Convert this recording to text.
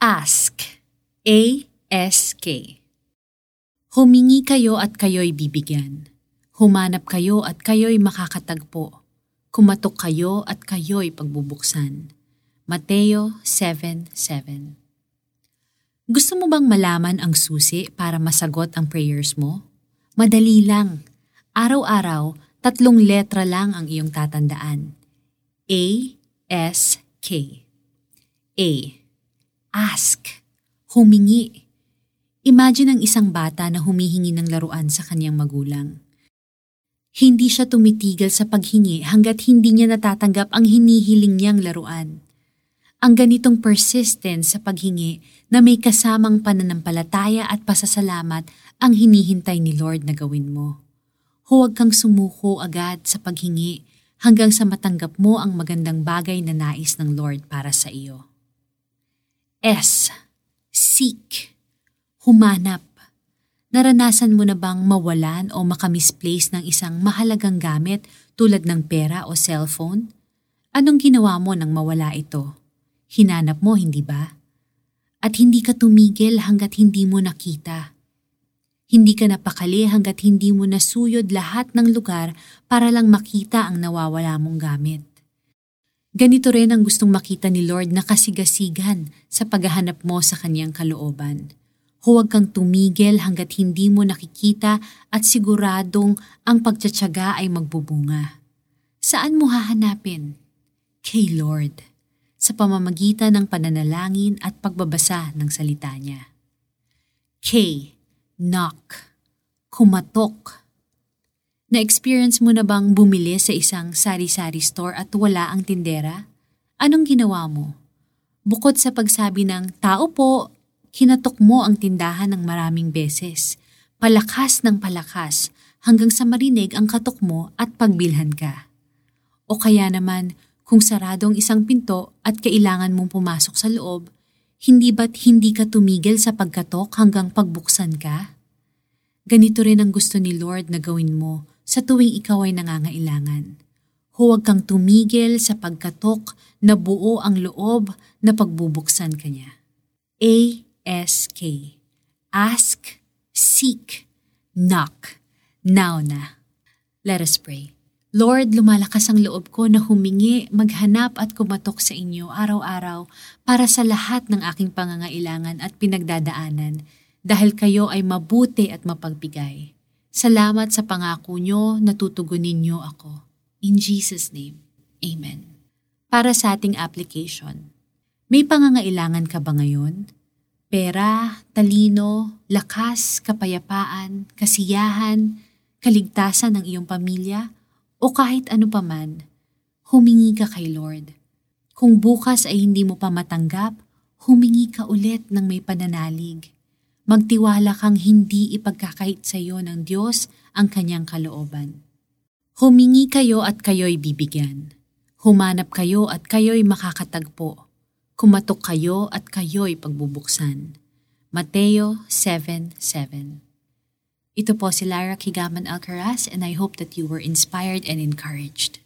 Ask. A-S-K. Humingi kayo at kayo'y bibigyan. Humanap kayo at kayo'y makakatagpo. Kumatok kayo at kayo'y pagbubuksan. Mateo 7.7 Gusto mo bang malaman ang susi para masagot ang prayers mo? Madali lang. Araw-araw, tatlong letra lang ang iyong tatandaan. A, S, K. A. Ask. Humingi. Imagine ang isang bata na humihingi ng laruan sa kanyang magulang. Hindi siya tumitigil sa paghingi hanggat hindi niya natatanggap ang hinihiling niyang laruan. Ang ganitong persistence sa paghingi na may kasamang pananampalataya at pasasalamat ang hinihintay ni Lord na gawin mo. Huwag kang sumuko agad sa paghingi hanggang sa matanggap mo ang magandang bagay na nais ng Lord para sa iyo. S. Seek. Humanap. Naranasan mo na bang mawalan o makamisplace ng isang mahalagang gamit tulad ng pera o cellphone? Anong ginawa mo nang mawala ito? Hinanap mo, hindi ba? At hindi ka tumigil hanggat hindi mo nakita. Hindi ka napakali hanggat hindi mo nasuyod lahat ng lugar para lang makita ang nawawala mong gamit. Ganito rin ang gustong makita ni Lord na kasigasigan sa paghahanap mo sa kanyang kalooban. Huwag kang tumigil hanggat hindi mo nakikita at siguradong ang pagtsatsaga ay magbubunga. Saan mo hahanapin? Kay Lord, sa pamamagitan ng pananalangin at pagbabasa ng salita niya. K. Knock. Kumatok na-experience mo na bang bumili sa isang sari-sari store at wala ang tindera? Anong ginawa mo? Bukod sa pagsabi ng tao po, kinatok mo ang tindahan ng maraming beses. Palakas ng palakas hanggang sa marinig ang katok mo at pagbilhan ka. O kaya naman, kung sarado ang isang pinto at kailangan mong pumasok sa loob, hindi ba't hindi ka tumigil sa pagkatok hanggang pagbuksan ka? Ganito rin ang gusto ni Lord na gawin mo sa tuwing ikaw ay nangangailangan. Huwag kang tumigil sa pagkatok na buo ang loob na pagbubuksan kanya. A-S-K Ask, seek, knock. Now na. Let us pray. Lord, lumalakas ang loob ko na humingi, maghanap at kumatok sa inyo araw-araw para sa lahat ng aking pangangailangan at pinagdadaanan dahil kayo ay mabuti at mapagbigay. Salamat sa pangako nyo na tutugunin nyo ako. In Jesus' name, Amen. Para sa ating application, may pangangailangan ka ba ngayon? Pera, talino, lakas, kapayapaan, kasiyahan, kaligtasan ng iyong pamilya, o kahit ano paman, humingi ka kay Lord. Kung bukas ay hindi mo pa matanggap, humingi ka ulit ng may pananalig magtiwala kang hindi ipagkakait sa iyo ng Diyos ang kanyang kalooban. Humingi kayo at kayo'y bibigyan. Humanap kayo at kayo'y makakatagpo. Kumatok kayo at kayo'y pagbubuksan. Mateo 7.7 Ito po si Lara Kigaman Alcaraz and I hope that you were inspired and encouraged.